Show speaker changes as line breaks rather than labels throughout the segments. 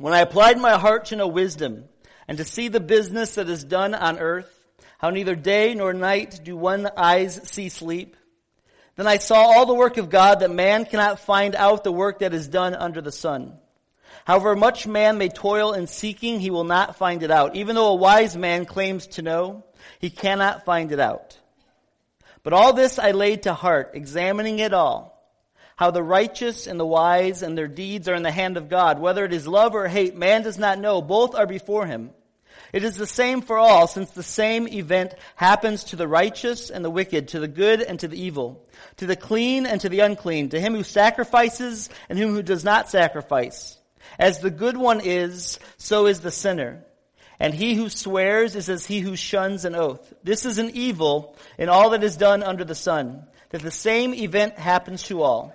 When I applied my heart to know wisdom and to see the business that is done on earth, how neither day nor night do one eyes see sleep, then I saw all the work of God that man cannot find out the work that is done under the sun. However much man may toil in seeking, he will not find it out. Even though a wise man claims to know, he cannot find it out. But all this I laid to heart, examining it all. How the righteous and the wise and their deeds are in the hand of God. Whether it is love or hate, man does not know. Both are before him. It is the same for all, since the same event happens to the righteous and the wicked, to the good and to the evil, to the clean and to the unclean, to him who sacrifices and him who does not sacrifice. As the good one is, so is the sinner. And he who swears is as he who shuns an oath. This is an evil in all that is done under the sun, that the same event happens to all.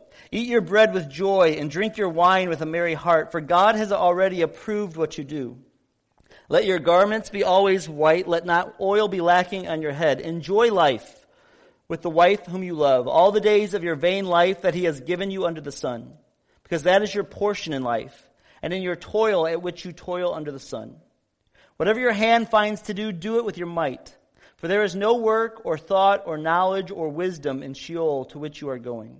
eat your bread with joy, and drink your wine with a merry heart, for God has already approved what you do. Let your garments be always white, let not oil be lacking on your head. Enjoy life with the wife whom you love, all the days of your vain life that he has given you under the sun because that is your portion in life, and in your toil at which you toil under the sun. Whatever your hand finds to do, do it with your might. For there is no work or thought or knowledge or wisdom in Sheol to which you are going.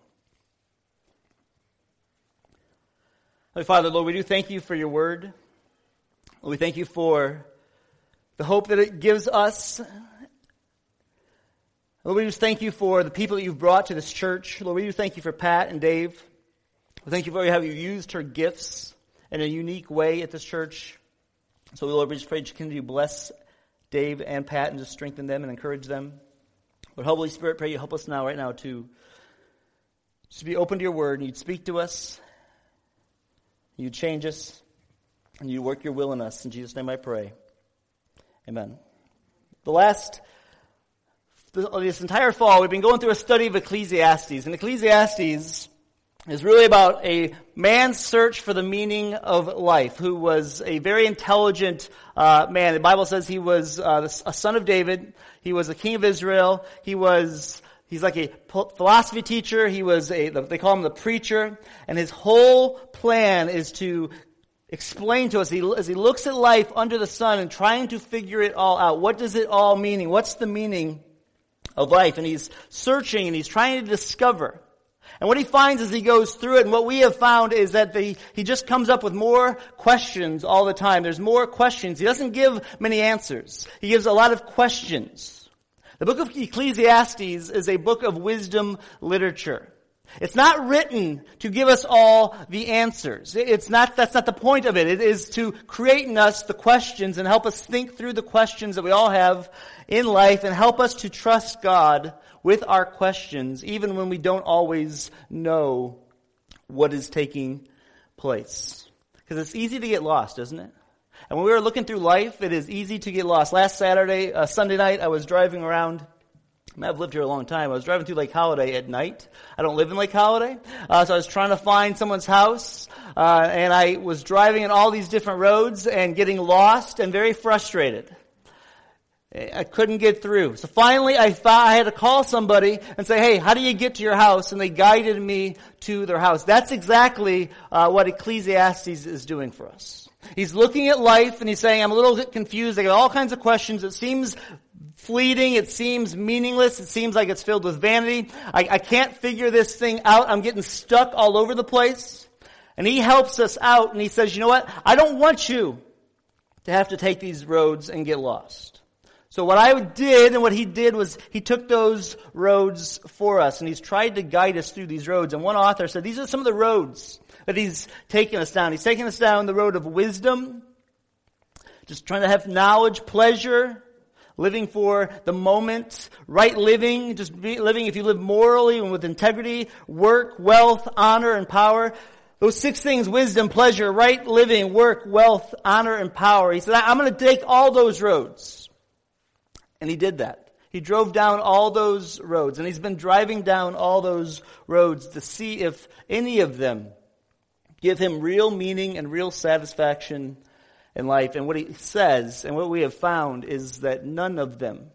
Holy Father, Lord, we do thank you for your word. Lord, we thank you for the hope that it gives us. Lord, we just thank you for the people that you've brought to this church. Lord, we do thank you for Pat and Dave. We thank you for how you used her gifts in a unique way at this church. So, Lord, we just pray that you continue to bless Dave and Pat and just strengthen them and encourage them. Lord, Holy Spirit, pray you help us now, right now, to just be open to your word and you'd speak to us, you'd change us, and you'd work your will in us. In Jesus' name I pray. Amen. The last, this entire fall, we've been going through a study of Ecclesiastes. And Ecclesiastes is really about a man's search for the meaning of life, who was a very intelligent uh, man. The Bible says he was uh, a son of David. He was a king of Israel. He was he's like a philosophy teacher. He was a they call him the preacher, and his whole plan is to explain to us he, as he looks at life under the sun and trying to figure it all out. What does it all mean? What's the meaning of life? And he's searching and he's trying to discover. And what he finds as he goes through it, and what we have found is that the, he just comes up with more questions all the time. There's more questions. He doesn't give many answers. He gives a lot of questions. The book of Ecclesiastes is a book of wisdom literature. It's not written to give us all the answers. It's not, that's not the point of it. It is to create in us the questions and help us think through the questions that we all have in life and help us to trust God with our questions, even when we don't always know what is taking place. Because it's easy to get lost, isn't it? And when we were looking through life, it is easy to get lost. Last Saturday, uh, Sunday night, I was driving around. I've lived here a long time. I was driving through Lake Holiday at night. I don't live in Lake Holiday, uh, so I was trying to find someone's house, uh, and I was driving in all these different roads and getting lost and very frustrated. I couldn't get through. So finally I thought I had to call somebody and say, hey, how do you get to your house? And they guided me to their house. That's exactly uh, what Ecclesiastes is doing for us. He's looking at life and he's saying, I'm a little bit confused. I got all kinds of questions. It seems fleeting. It seems meaningless. It seems like it's filled with vanity. I, I can't figure this thing out. I'm getting stuck all over the place. And he helps us out and he says, you know what? I don't want you to have to take these roads and get lost. So what I did and what he did was he took those roads for us and he's tried to guide us through these roads. And one author said these are some of the roads that he's taking us down. He's taken us down the road of wisdom, just trying to have knowledge, pleasure, living for the moment, right living, just living if you live morally and with integrity, work, wealth, honor, and power. Those six things, wisdom, pleasure, right living, work, wealth, honor, and power. He said, I'm going to take all those roads. And he did that. He drove down all those roads, and he's been driving down all those roads to see if any of them give him real meaning and real satisfaction in life. And what he says, and what we have found, is that none of them,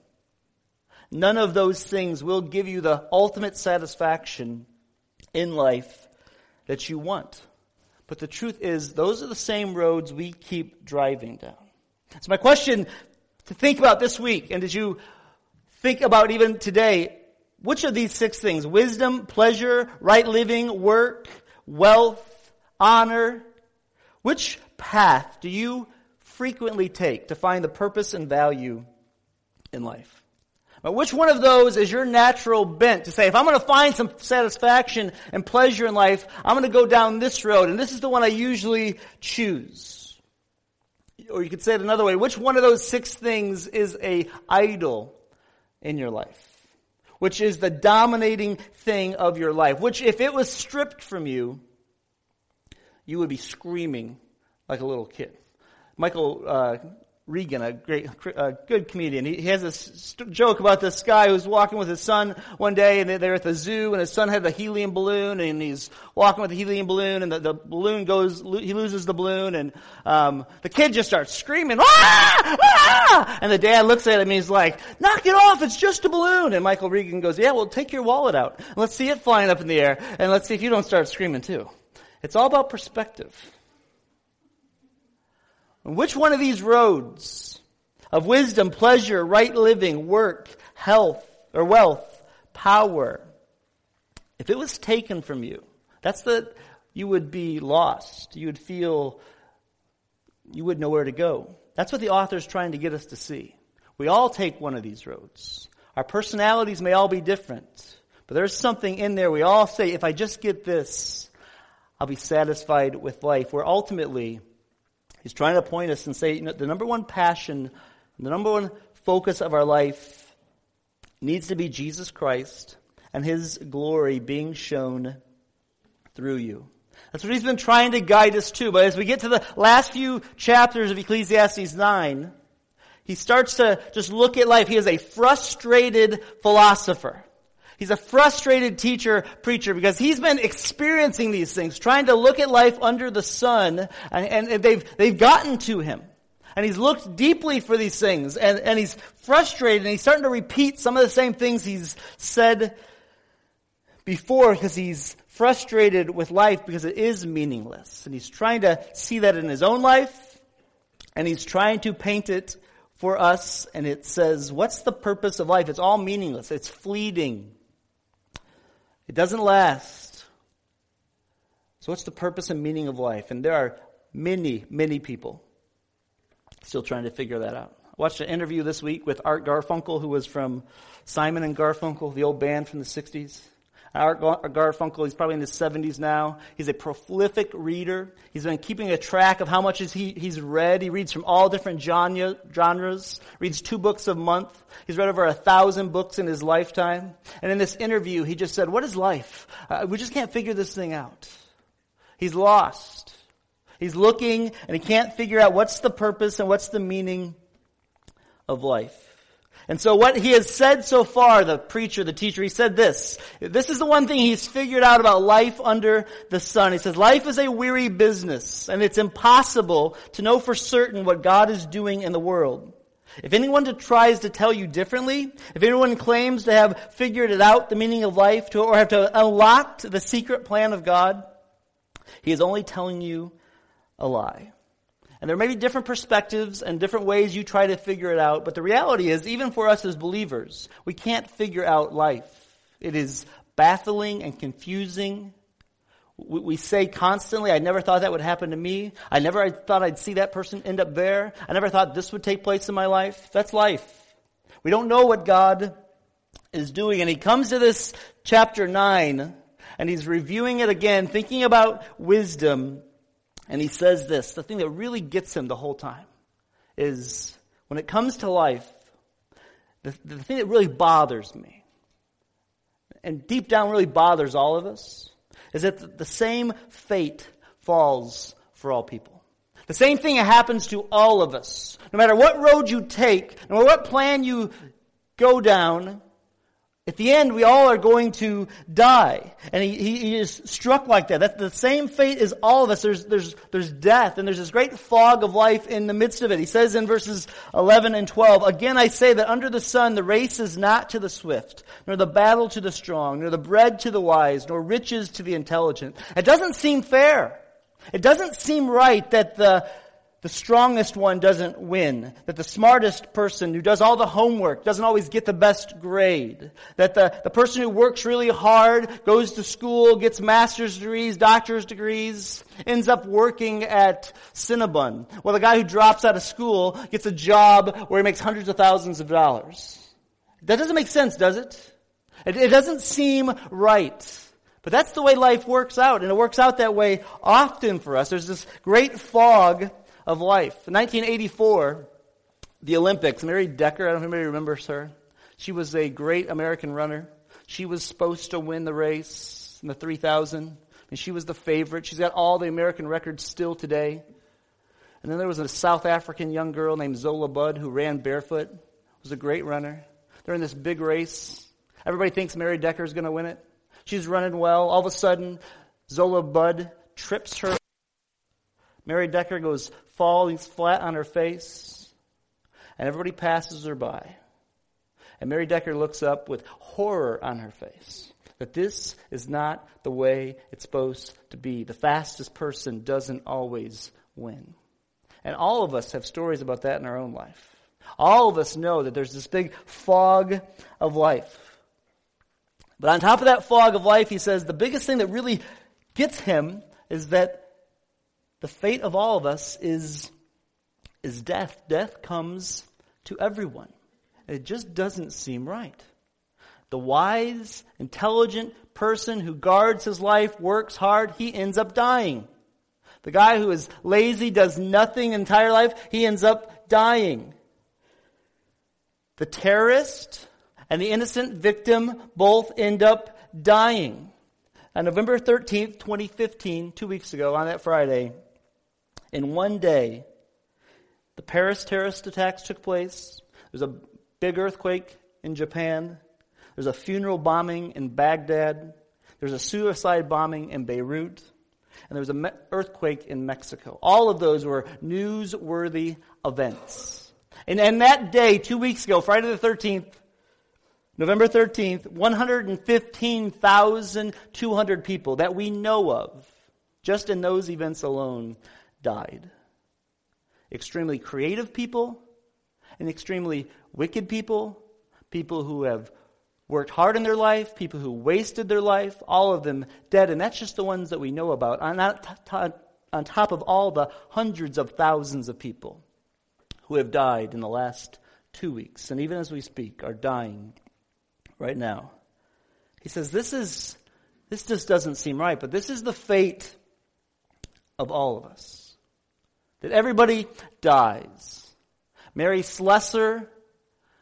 none of those things will give you the ultimate satisfaction in life that you want. But the truth is, those are the same roads we keep driving down. So my question to think about this week, and as you think about even today, which of these six things, wisdom, pleasure, right living, work, wealth, honor, which path do you frequently take to find the purpose and value in life? But which one of those is your natural bent to say, if I'm going to find some satisfaction and pleasure in life, I'm going to go down this road, and this is the one I usually choose? Or you could say it another way, which one of those six things is a idol in your life? Which is the dominating thing of your life? Which, if it was stripped from you, you would be screaming like a little kid. Michael uh, Regan, a great, a good comedian. He, has this joke about this guy who's walking with his son one day, and they're at the zoo, and his son had a helium balloon, and he's walking with the helium balloon, and the, the balloon goes, he loses the balloon, and um, the kid just starts screaming, ah! ah! And the dad looks at him, and he's like, knock it off, it's just a balloon. And Michael Regan goes, yeah, well, take your wallet out. Let's see it flying up in the air, and let's see if you don't start screaming too. It's all about perspective. Which one of these roads of wisdom, pleasure, right living, work, health, or wealth, power, if it was taken from you, that's the, you would be lost. You would feel, you would know where to go. That's what the author is trying to get us to see. We all take one of these roads. Our personalities may all be different, but there's something in there we all say, if I just get this, I'll be satisfied with life, where ultimately, He's trying to point us and say, you know, the number one passion, the number one focus of our life needs to be Jesus Christ and His glory being shown through you. That's what he's been trying to guide us to. But as we get to the last few chapters of Ecclesiastes 9, he starts to just look at life. He is a frustrated philosopher. He's a frustrated teacher, preacher, because he's been experiencing these things, trying to look at life under the sun, and, and they've, they've gotten to him. And he's looked deeply for these things, and, and he's frustrated, and he's starting to repeat some of the same things he's said before, because he's frustrated with life because it is meaningless. And he's trying to see that in his own life, and he's trying to paint it for us, and it says, what's the purpose of life? It's all meaningless. It's fleeting. It doesn't last. So, what's the purpose and meaning of life? And there are many, many people still trying to figure that out. I watched an interview this week with Art Garfunkel, who was from Simon and Garfunkel, the old band from the 60s. Art Garfunkel, he's probably in his 70s now. He's a prolific reader. He's been keeping a track of how much he, he's read. He reads from all different genre, genres, reads two books a month. He's read over a thousand books in his lifetime. And in this interview, he just said, what is life? Uh, we just can't figure this thing out. He's lost. He's looking and he can't figure out what's the purpose and what's the meaning of life. And so what he has said so far, the preacher, the teacher, he said this. This is the one thing he's figured out about life under the sun. He says, life is a weary business, and it's impossible to know for certain what God is doing in the world. If anyone tries to tell you differently, if anyone claims to have figured it out, the meaning of life, to, or have to unlock the secret plan of God, he is only telling you a lie. And there may be different perspectives and different ways you try to figure it out, but the reality is, even for us as believers, we can't figure out life. It is baffling and confusing. We, say constantly, I never thought that would happen to me. I never thought I'd see that person end up there. I never thought this would take place in my life. That's life. We don't know what God is doing. And he comes to this chapter 9 and he's reviewing it again, thinking about wisdom. And he says this, the thing that really gets him the whole time is when it comes to life, the, the thing that really bothers me, and deep down really bothers all of us, is that the same fate falls for all people. The same thing happens to all of us. No matter what road you take, no matter what plan you go down, at the end, we all are going to die. And he, he, is struck like that. That's the same fate as all of us. There's, there's, there's death, and there's this great fog of life in the midst of it. He says in verses 11 and 12, Again I say that under the sun the race is not to the swift, nor the battle to the strong, nor the bread to the wise, nor riches to the intelligent. It doesn't seem fair. It doesn't seem right that the the strongest one doesn't win. That the smartest person who does all the homework doesn't always get the best grade. That the, the person who works really hard, goes to school, gets master's degrees, doctor's degrees, ends up working at Cinnabon. Well, the guy who drops out of school gets a job where he makes hundreds of thousands of dollars. That doesn't make sense, does it? It, it doesn't seem right. But that's the way life works out, and it works out that way often for us. There's this great fog of life. In 1984, the Olympics, Mary Decker, I don't know if anybody remembers her. She was a great American runner. She was supposed to win the race in the 3000. And she was the favorite. She's got all the American records still today. And then there was a South African young girl named Zola Budd who ran barefoot. Was a great runner. They're in this big race. Everybody thinks Mary Decker is going to win it. She's running well. All of a sudden, Zola Budd trips her. Mary Decker goes falling flat on her face, and everybody passes her by. And Mary Decker looks up with horror on her face that this is not the way it's supposed to be. The fastest person doesn't always win. And all of us have stories about that in our own life. All of us know that there's this big fog of life. But on top of that fog of life, he says the biggest thing that really gets him is that the fate of all of us is, is death. Death comes to everyone. It just doesn't seem right. The wise, intelligent person who guards his life, works hard, he ends up dying. The guy who is lazy, does nothing entire life, he ends up dying. The terrorist and the innocent victim both end up dying. On November 13th, 2015, two weeks ago, on that Friday, in one day, the Paris terrorist attacks took place. There's a big earthquake in Japan. There's a funeral bombing in Baghdad. There's a suicide bombing in Beirut. And there was an earthquake in Mexico. All of those were newsworthy events. And, and that day, two weeks ago, Friday the 13th, November 13th, 115,200 people that we know of, just in those events alone, died. Extremely creative people and extremely wicked people, people who have worked hard in their life, people who wasted their life, all of them dead. And that's just the ones that we know about. On, on top of all the hundreds of thousands of people who have died in the last two weeks, and even as we speak, are dying right now. He says, This is this just doesn't seem right, but this is the fate of all of us that everybody dies. Mary Slessor,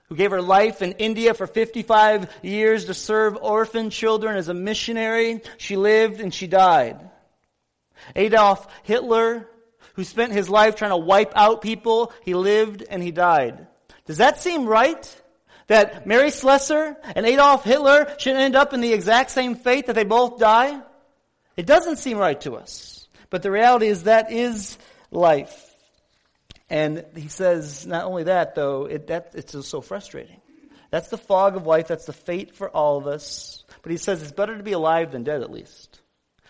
who gave her life in India for 55 years to serve orphan children as a missionary, she lived and she died. Adolf Hitler, who spent his life trying to wipe out people, he lived and he died. Does that seem right? That Mary Slessor and Adolf Hitler should end up in the exact same fate that they both die? It doesn't seem right to us. But the reality is that is life. And he says, not only that, though, it, that, it's just so frustrating. That's the fog of life. That's the fate for all of us. But he says it's better to be alive than dead, at least.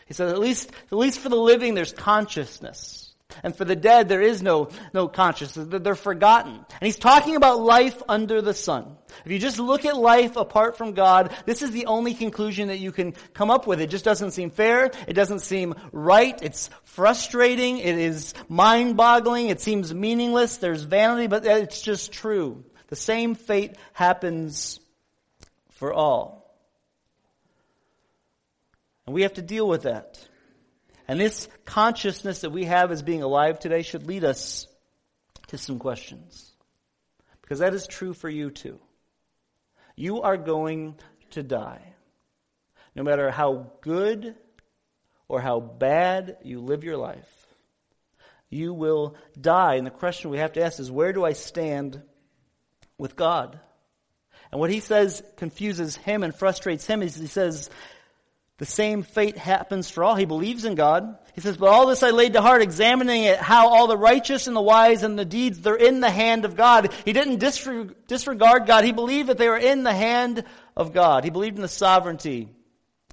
He says, at least, at least for the living, there's consciousness. And for the dead, there is no, no consciousness. They're forgotten. And he's talking about life under the sun. If you just look at life apart from God, this is the only conclusion that you can come up with. It just doesn't seem fair. It doesn't seem right. It's frustrating. It is mind-boggling. It seems meaningless. There's vanity, but it's just true. The same fate happens for all. And we have to deal with that. And this consciousness that we have as being alive today should lead us to some questions. Because that is true for you too. You are going to die. No matter how good or how bad you live your life, you will die. And the question we have to ask is where do I stand with God? And what he says confuses him and frustrates him is he says, the same fate happens for all. He believes in God. He says, but all this I laid to heart, examining it, how all the righteous and the wise and the deeds, they're in the hand of God. He didn't disregard God. He believed that they were in the hand of God. He believed in the sovereignty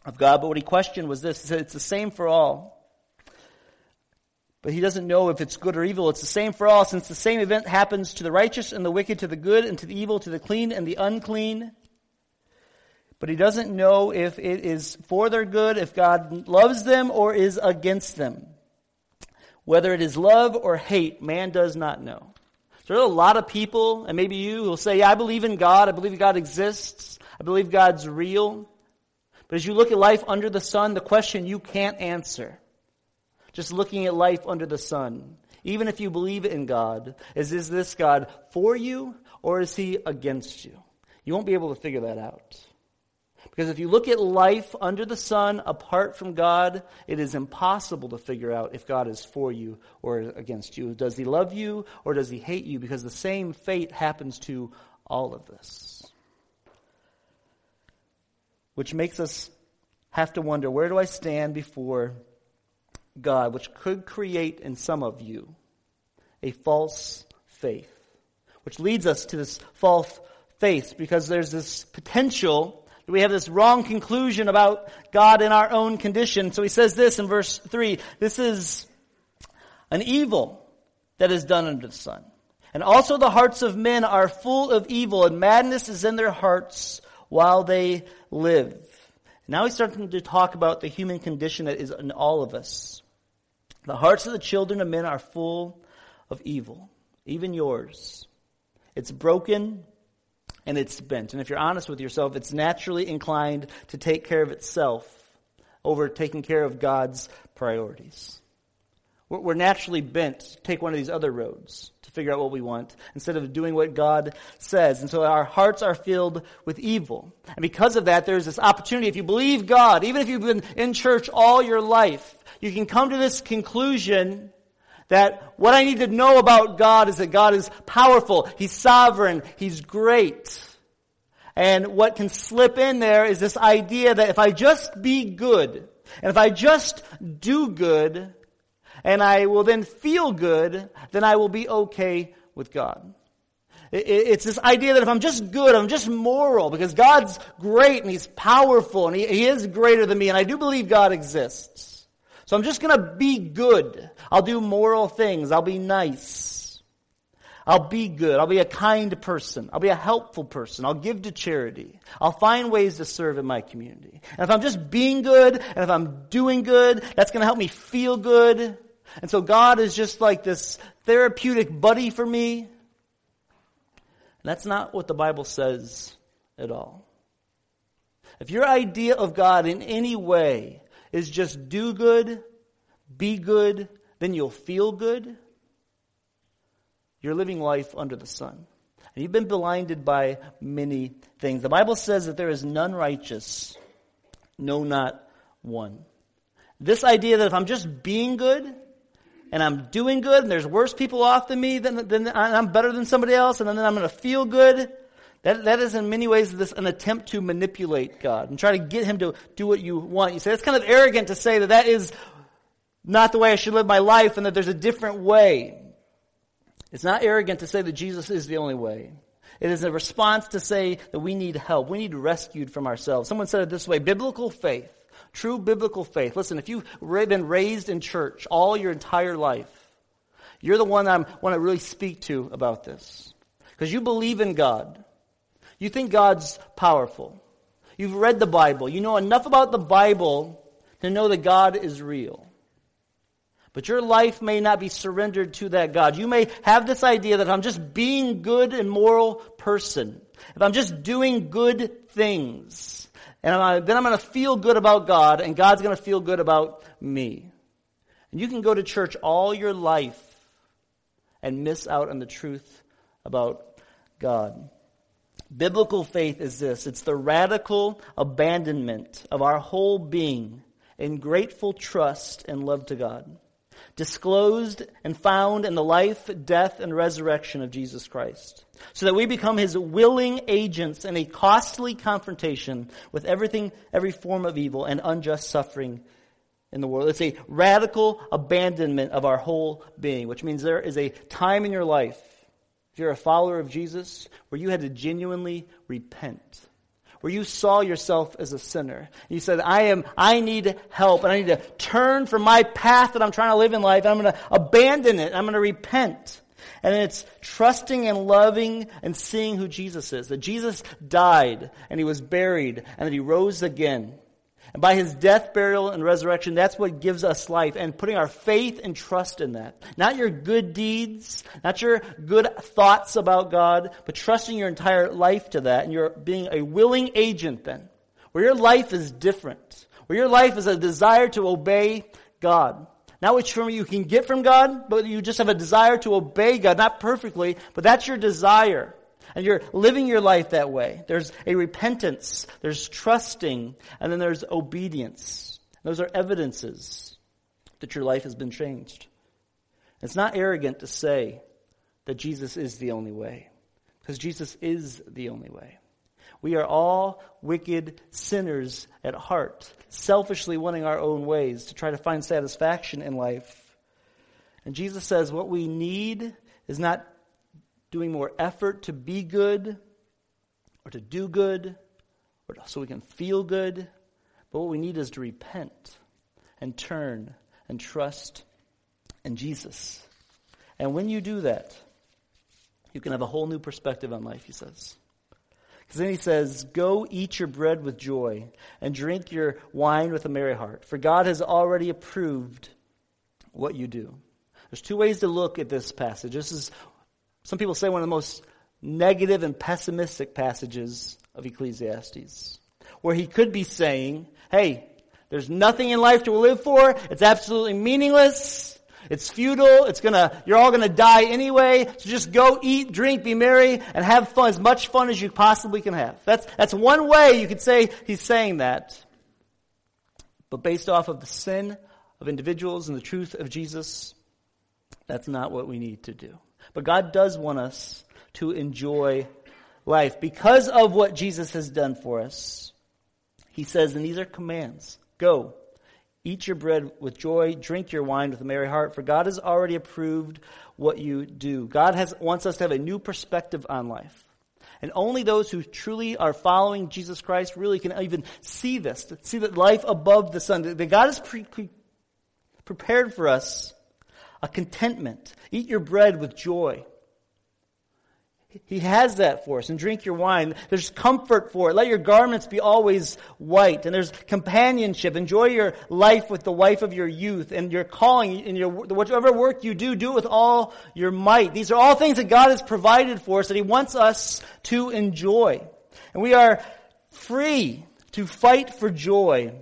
of God. But what he questioned was this. He said, it's the same for all. But he doesn't know if it's good or evil. It's the same for all, since the same event happens to the righteous and the wicked, to the good and to the evil, to the clean and the unclean but he doesn't know if it is for their good, if God loves them or is against them. Whether it is love or hate, man does not know. So there are a lot of people, and maybe you, who will say, yeah, I believe in God, I believe God exists, I believe God's real. But as you look at life under the sun, the question you can't answer, just looking at life under the sun, even if you believe in God, is, is this God for you or is he against you? You won't be able to figure that out. Because if you look at life under the sun apart from God, it is impossible to figure out if God is for you or against you. Does he love you or does he hate you? Because the same fate happens to all of this. Which makes us have to wonder where do I stand before God, which could create in some of you a false faith. Which leads us to this false faith because there's this potential that we have this wrong conclusion about God in our own condition. So he says this in verse 3 this is an evil that is done under the sun. And also the hearts of men are full of evil, and madness is in their hearts while they live. Now he's starting to talk about the human condition that is in all of us. The hearts of the children of men are full of evil, even yours. It's broken, and it's bent. And if you're honest with yourself, it's naturally inclined to take care of itself over taking care of God's priorities. We're naturally bent to take one of these other roads figure out what we want instead of doing what God says. And so our hearts are filled with evil. And because of that, there's this opportunity. If you believe God, even if you've been in church all your life, you can come to this conclusion that what I need to know about God is that God is powerful, He's sovereign, He's great. And what can slip in there is this idea that if I just be good, and if I just do good, and I will then feel good, then I will be okay with God. It's this idea that if I'm just good, I'm just moral, because God's great and He's powerful and He, is greater than me, and I do believe God exists. So I'm just going to be good. I'll do moral things. I'll be nice. I'll be good. I'll be a kind person. I'll be a helpful person. I'll give to charity. I'll find ways to serve in my community. And if I'm just being good and if I'm doing good, that's going to help me feel good. And so God is just like this therapeutic buddy for me. That's not what the Bible says at all. If your idea of God in any way is just do good, be good, then you'll feel good, you're living life under the sun. And you've been blinded by many things. The Bible says that there is none righteous, no, not one. This idea that if I'm just being good, and I'm doing good, and there's worse people off than me, then I'm better than somebody else, and then I'm going to feel good, that, that is in many ways this, an attempt to manipulate God and try to get him to do what you want. You say, it's kind of arrogant to say that that is not the way I should live my life and that there's a different way. It's not arrogant to say that Jesus is the only way. It is a response to say that we need help. We need rescued from ourselves. Someone said it this way, biblical faith, true biblical faith. Listen, if you've been raised in church all your entire life, You're the one I want to really speak to about this. Because you believe in God. You think God's powerful. You've read the Bible. You know enough about the Bible to know that God is real. But your life may not be surrendered to that God. You may have this idea that I'm just being good and moral person, if I'm just doing good things, and I'm, uh, then I'm going to feel good about God, and God's going to feel good about me. And you can go to church all your life and miss out on the truth about God. Biblical faith is this it's the radical abandonment of our whole being in grateful trust and love to God, disclosed and found in the life, death, and resurrection of Jesus Christ, so that we become his willing agents in a costly confrontation with everything, every form of evil and unjust suffering in the world. It's a radical abandonment of our whole being, which means there is a time in your life if you're a follower of Jesus, where you had to genuinely repent, where you saw yourself as a sinner. You said, I am, I need help and I need to turn from my path that I'm trying to live in life and I'm going to abandon it. I'm going to repent. And it's trusting and loving and seeing who Jesus is. That Jesus died and he was buried and that he rose again. And by his death, burial, and resurrection, that's what gives us life. And putting our faith and trust in that. Not your good deeds, not your good thoughts about God, but trusting your entire life to that. And you're being a willing agent then. Where your life is different. Where your life is a desire to obey God. Not which from you can get from God, but you just have a desire to obey God. Not perfectly, but that's your desire. And you're living your life that way. There's a repentance, there's trusting, and then there's obedience. Those are evidences that your life has been changed. It's not arrogant to say that Jesus is the only way, because Jesus is the only way. We are all wicked sinners at heart, selfishly wanting our own ways to try to find satisfaction in life. And Jesus says what we need is not doing more effort to be good or to do good or so we can feel good. But what we need is to repent and turn and trust in Jesus. And when you do that, you can have a whole new perspective on life, he says. Because then he says, Go eat your bread with joy and drink your wine with a merry heart, for God has already approved what you do. There's two ways to look at this passage. This is some people say one of the most negative and pessimistic passages of Ecclesiastes, where he could be saying, hey, there's nothing in life to live for. It's absolutely meaningless. It's futile. It's gonna, you're all gonna die anyway. So just go eat, drink, be merry, and have fun, as much fun as you possibly can have. That's, that's one way you could say he's saying that. But based off of the sin of individuals and the truth of Jesus, that's not what we need to do. But God does want us to enjoy life because of what Jesus has done for us. He says, and these are commands go, eat your bread with joy, drink your wine with a merry heart, for God has already approved what you do. God has, wants us to have a new perspective on life. And only those who truly are following Jesus Christ really can even see this, see that life above the sun, that God has pre- pre- prepared for us a contentment. Eat your bread with joy. He has that for us. And drink your wine. There's comfort for it. Let your garments be always white. And there's companionship. Enjoy your life with the wife of your youth and your calling and your, whatever work you do, do it with all your might. These are all things that God has provided for us that He wants us to enjoy. And we are free to fight for joy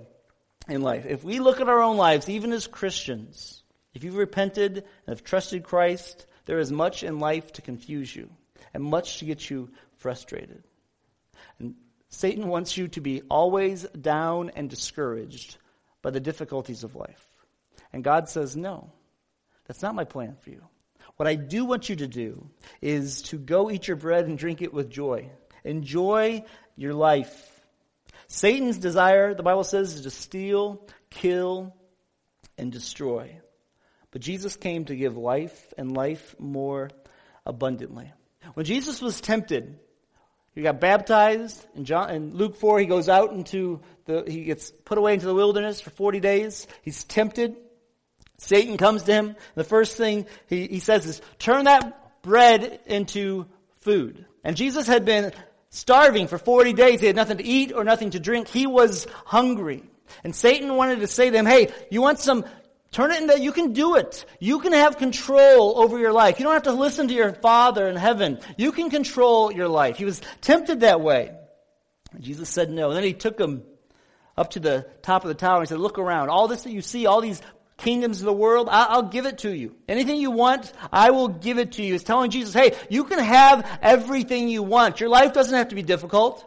in life. If we look at our own lives, even as Christians, if you've repented and have trusted Christ, there is much in life to confuse you and much to get you frustrated. And Satan wants you to be always down and discouraged by the difficulties of life. And God says, no, that's not my plan for you. What I do want you to do is to go eat your bread and drink it with joy. Enjoy your life. Satan's desire, the Bible says, is to steal, kill, and destroy. But Jesus came to give life and life more abundantly. When Jesus was tempted, he got baptized in John in Luke 4 he goes out into the he gets put away into the wilderness for 40 days. He's tempted Satan comes to him. The first thing he, he says is, turn that bread into food. And Jesus had been starving for 40 days. He had nothing to eat or nothing to drink. He was hungry. And Satan wanted to say to him, hey, you want some, turn it into, you can do it. You can have control over your life. You don't have to listen to your Father in heaven. You can control your life. He was tempted that way. Jesus said no. And then he took him up to the top of the tower and said, look around. All this that you see, all these kingdoms of the world, I'll give it to you. Anything you want, I will give it to you. It's telling Jesus, hey, you can have everything you want. Your life doesn't have to be difficult.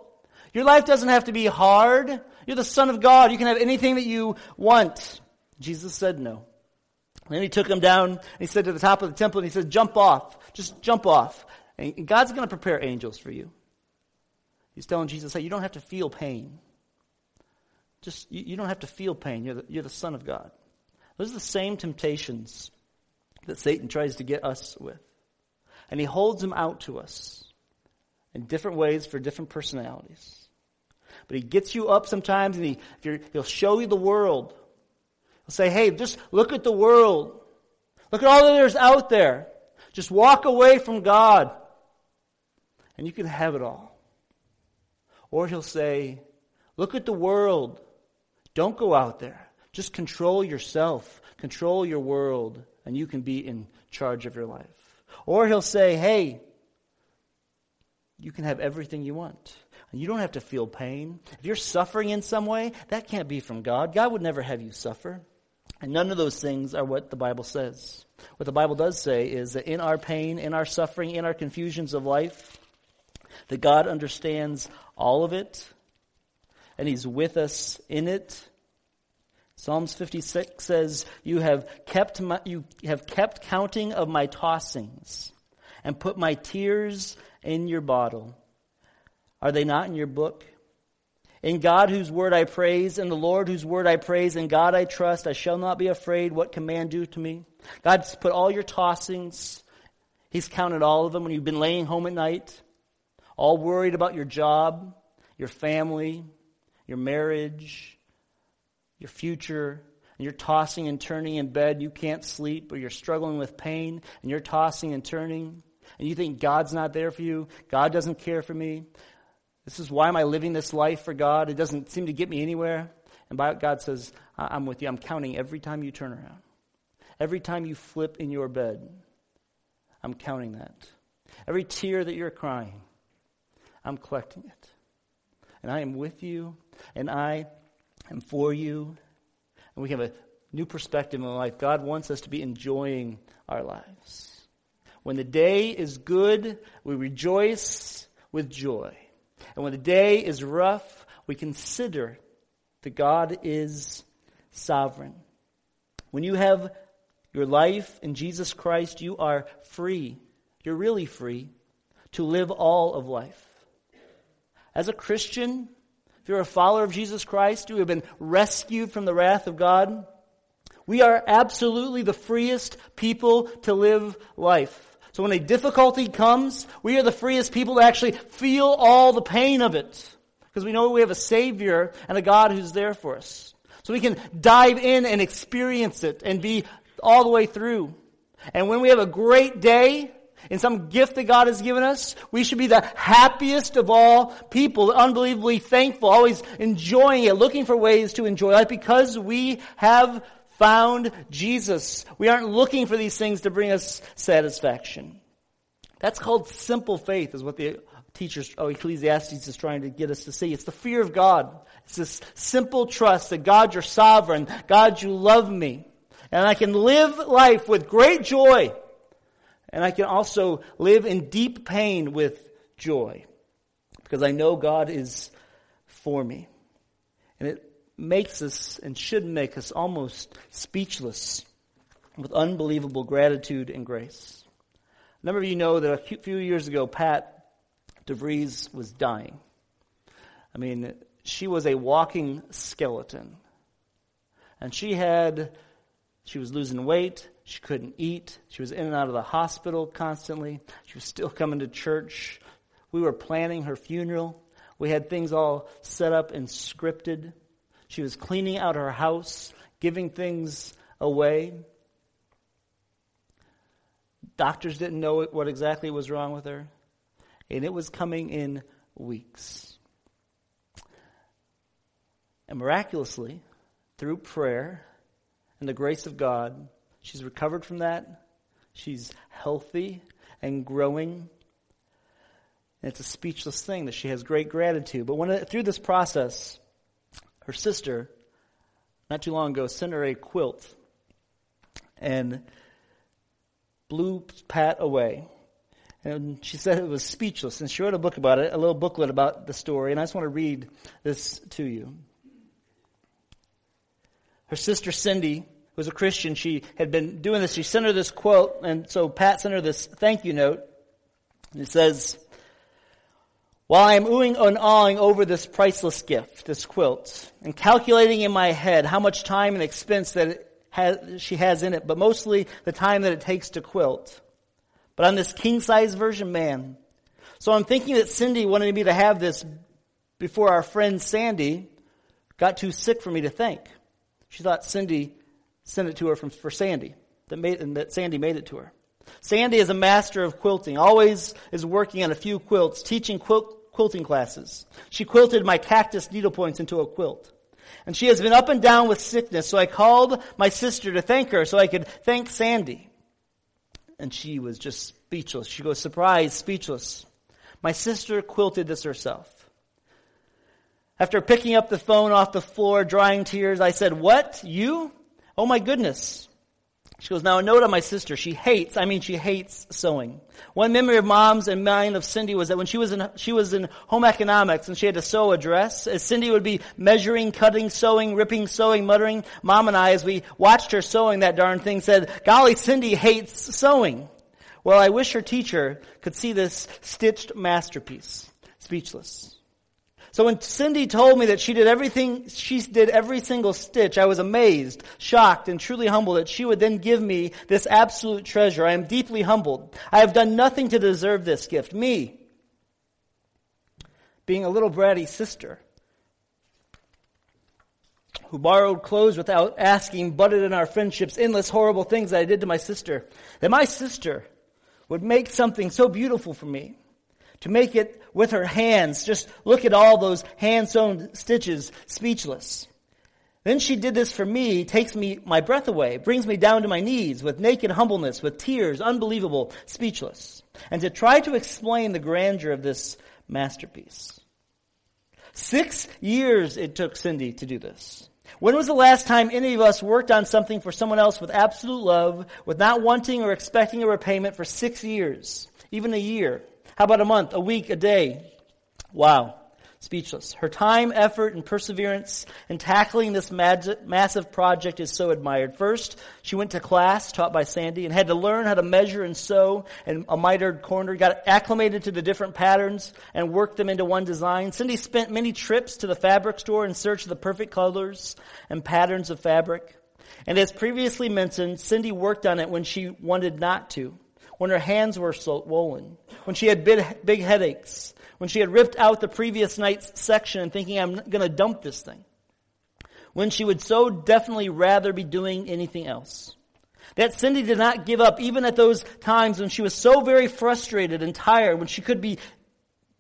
Your life doesn't have to be hard. You're the son of God. You can have anything that you want. Jesus said no. Then he took him down and he said to the top of the temple and he said, jump off. Just jump off. And God's going to prepare angels for you. He's telling Jesus, hey, you don't have to feel pain. Just, you, you don't have to feel pain. You're the, you're the son of God. Those are the same temptations that Satan tries to get us with. And he holds them out to us in different ways for different personalities. But he gets you up sometimes and he, he'll show you the world. Say, hey, just look at the world. Look at all that there's out there. Just walk away from God and you can have it all. Or he'll say, look at the world. Don't go out there. Just control yourself, control your world, and you can be in charge of your life. Or he'll say, hey, you can have everything you want. And you don't have to feel pain. If you're suffering in some way, that can't be from God. God would never have you suffer. And none of those things are what the Bible says. What the Bible does say is that in our pain, in our suffering, in our confusions of life, that God understands all of it, and He's with us in it, Psalms 56 says, You have kept, my, you have kept counting of my tossings and put my tears in your bottle. Are they not in your book? In God whose word I praise, in the Lord whose word I praise, in God I trust, I shall not be afraid. What can man do to me? God's put all your tossings, He's counted all of them when you've been laying home at night, all worried about your job, your family, your marriage, your future, and you're tossing and turning in bed, you can't sleep, or you're struggling with pain, and you're tossing and turning, and you think God's not there for you, God doesn't care for me. This is why am I living this life for God? It doesn't seem to get me anywhere. And God says, I'm with you. I'm counting every time you turn around. Every time you flip in your bed, I'm counting that. Every tear that you're crying, I'm collecting it. And I am with you, and I am for you. And we have a new perspective in life. God wants us to be enjoying our lives. When the day is good, we rejoice with joy. And when the day is rough, we consider that God is sovereign. When you have your life in Jesus Christ, you are free. You're really free to live all of life. As a Christian, if you're a follower of Jesus Christ, you have been rescued from the wrath of God. We are absolutely the freest people to live life. So when a difficulty comes, we are the freest people to actually feel all the pain of it. Because we know we have a Savior and a God who's there for us. So we can dive in and experience it and be all the way through. And when we have a great day, in some gift that God has given us, we should be the happiest of all people, unbelievably thankful, always enjoying it, looking for ways to enjoy life because we have found Jesus. We aren't looking for these things to bring us satisfaction. That's called simple faith, is what the teachers, oh, Ecclesiastes is trying to get us to see. It's the fear of God. It's this simple trust that God, you're sovereign. God, you love me. And I can live life with great joy and I can also live in deep pain with joy because I know God is for me. And it makes us and should make us almost speechless with unbelievable gratitude and grace. A number of you know that a few years ago, Pat DeVries was dying. I mean, she was a walking skeleton. And she had, she was losing weight. She couldn't eat. She was in and out of the hospital constantly. She was still coming to church. We were planning her funeral. We had things all set up and scripted. She was cleaning out her house, giving things away. Doctors didn't know what exactly was wrong with her. And it was coming in weeks. And miraculously, through prayer and the grace of God, she's recovered from that. She's healthy and growing. And it's a speechless thing that she has great gratitude. But when through this process, her sister, not too long ago, sent her a quilt and blew Pat away. And she said it was speechless. And she wrote a book about it, a little booklet about the story. And I just want to read this to you. Her sister Cindy was a Christian. She had been doing this. She sent her this quote. And so Pat sent her this thank you note. And it says, while I am oohing and awing over this priceless gift, this quilt, and calculating in my head how much time and expense that has, she has in it, but mostly the time that it takes to quilt. But on this king size version, man. So I'm thinking that Cindy wanted me to have this before our friend Sandy got too sick for me to think. She thought Cindy sent it to her from, for Sandy, that made, and that Sandy made it to her. Sandy is a master of quilting, always is working on a few quilts, teaching quilt, quilting classes. She quilted my cactus needlepoints into a quilt. And she has been up and down with sickness, so I called my sister to thank her so I could thank Sandy. And she was just speechless. She goes, surprised, speechless. My sister quilted this herself. After picking up the phone off the floor, drying tears, I said, What? You? Oh my goodness. She goes, now a note on my sister. She hates, I mean, she hates sewing. One memory of mom's and mine of Cindy was that when she was in, she was in home economics and she had to sew a dress, as Cindy would be measuring, cutting, sewing, ripping, sewing, muttering, mom and I, as we watched her sewing that darn thing, said, golly, Cindy hates sewing. Well, I wish her teacher could see this stitched masterpiece. Speechless. So when Cindy told me that she did everything, she did every single stitch, I was amazed, shocked, and truly humbled that she would then give me this absolute treasure. I am deeply humbled. I have done nothing to deserve this gift. Me, being a little bratty sister, who borrowed clothes without asking, butted in our friendships, endless horrible things that I did to my sister, that my sister would make something so beautiful for me to make it with her hands. Just look at all those hand sewn stitches, speechless. Then she did this for me, takes me my breath away, brings me down to my knees with naked humbleness, with tears, unbelievable, speechless. And to try to explain the grandeur of this masterpiece. Six years it took Cindy to do this. When was the last time any of us worked on something for someone else with absolute love, with not wanting or expecting a repayment for six years, even a year? How about a month, a week, a day? Wow. Speechless. Her time, effort, and perseverance in tackling this massive project is so admired. First, she went to class taught by Sandy and had to learn how to measure and sew in a mitered corner, got acclimated to the different patterns and worked them into one design. Cindy spent many trips to the fabric store in search of the perfect colors and patterns of fabric. And as previously mentioned, Cindy worked on it when she wanted not to when her hands were so swollen, when she had big, big headaches, when she had ripped out the previous night's section and thinking, I'm going to dump this thing, when she would so definitely rather be doing anything else. That Cindy did not give up even at those times when she was so very frustrated and tired, when she could be,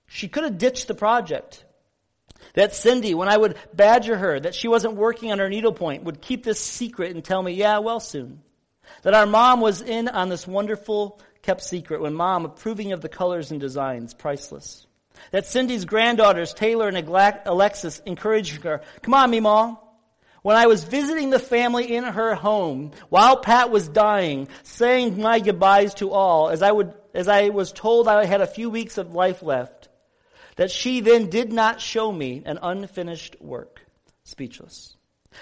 she could have ditched the project. That Cindy, when I would badger her that she wasn't working on her needlepoint, would keep this secret and tell me, yeah, well soon. That our mom was in on this wonderful kept secret when mom, approving of the colors and designs, priceless. That Cindy's granddaughters, Taylor and Alexis, encouraged her, come on, Meemaw. When I was visiting the family in her home, while Pat was dying, saying my goodbyes to all, as I would, as I was told I had a few weeks of life left, that she then did not show me an unfinished work. Speechless.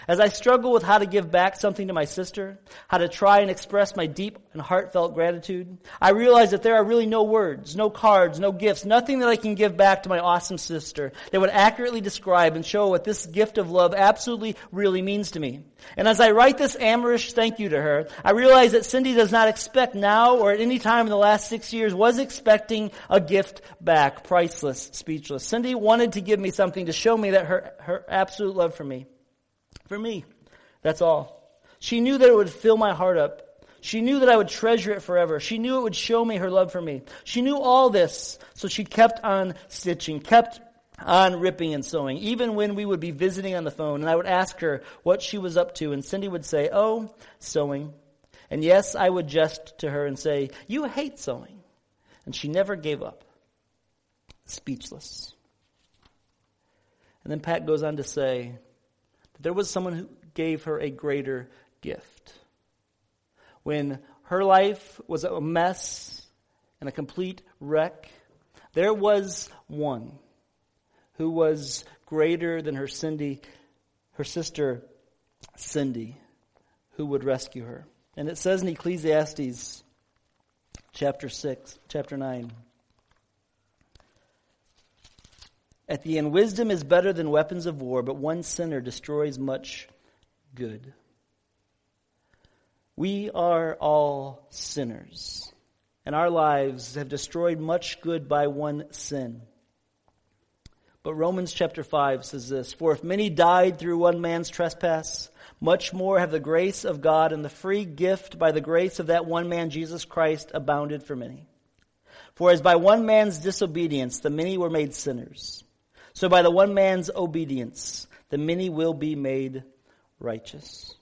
As I struggle with how to give back something to my sister, how to try and express my deep and heartfelt gratitude, I realize that there are really no words, no cards, no gifts, nothing that I can give back to my awesome sister that would accurately describe and show what this gift of love absolutely really means to me. And as I write this amorous thank you to her, I realize that Cindy does not expect now or at any time in the last six years was expecting a gift back, priceless, speechless. Cindy wanted to give me something to show me that her, her absolute love for me for me. That's all. She knew that it would fill my heart up. She knew that I would treasure it forever. She knew it would show me her love for me. She knew all this, so she kept on stitching, kept on ripping and sewing, even when we would be visiting on the phone and I would ask her what she was up to and Cindy would say, oh, sewing. And yes, I would jest to her and say, you hate sewing. And she never gave up. Speechless. And then Pat goes on to say there was someone who gave her a greater gift. When her life was a mess and a complete wreck, there was one who was greater than her Cindy, her sister Cindy, who would rescue her. And it says in Ecclesiastes chapter 6, chapter 9. At the end, wisdom is better than weapons of war, but one sinner destroys much good. We are all sinners, and our lives have destroyed much good by one sin. But Romans chapter 5 says this For if many died through one man's trespass, much more have the grace of God and the free gift by the grace of that one man, Jesus Christ, abounded for many. For as by one man's disobedience the many were made sinners, so by the one man's obedience the many will be made righteous.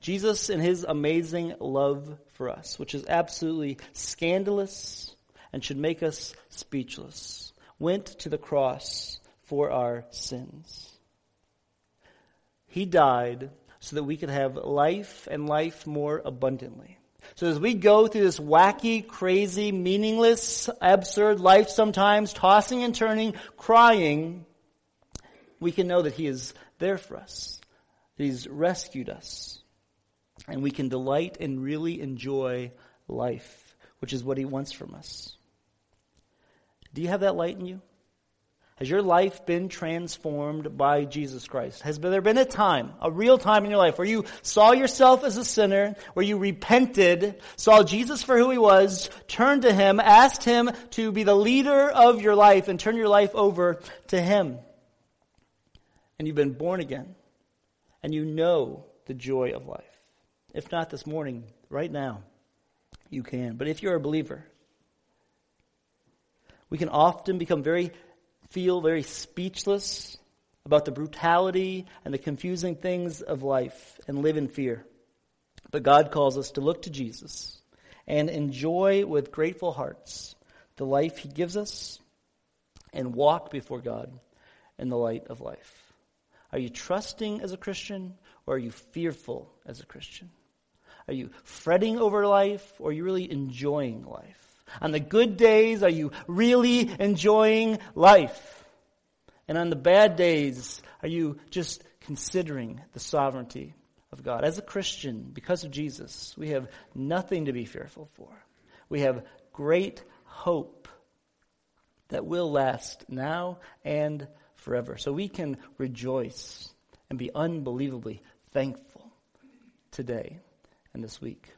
Jesus, in his amazing love for us, which is absolutely scandalous and should make us speechless, went to the cross for our sins. He died so that we could have life and life more abundantly. So as we go through this wacky, crazy, meaningless, absurd life sometimes, tossing and turning, crying, we can know that He is there for us. He's rescued us. And we can delight and really enjoy life, which is what He wants from us. Do you have that light in you? Has your life been transformed by Jesus Christ? Has there been a time, a real time in your life where you saw yourself as a sinner, where you repented, saw Jesus for who he was, turned to him, asked him to be the leader of your life and turn your life over to him? And you've been born again. And you know the joy of life. If not this morning, right now, you can. But if you're a believer, we can often become very feel very speechless about the brutality and the confusing things of life and live in fear. But God calls us to look to Jesus and enjoy with grateful hearts the life He gives us and walk before God in the light of life. Are you trusting as a Christian or are you fearful as a Christian? Are you fretting over life or are you really enjoying life? On the good days, are you really enjoying life? And on the bad days, are you just considering the sovereignty of God? As a Christian, because of Jesus, we have nothing to be fearful for. We have great hope that will last now and forever. So we can rejoice and be unbelievably thankful today and this week.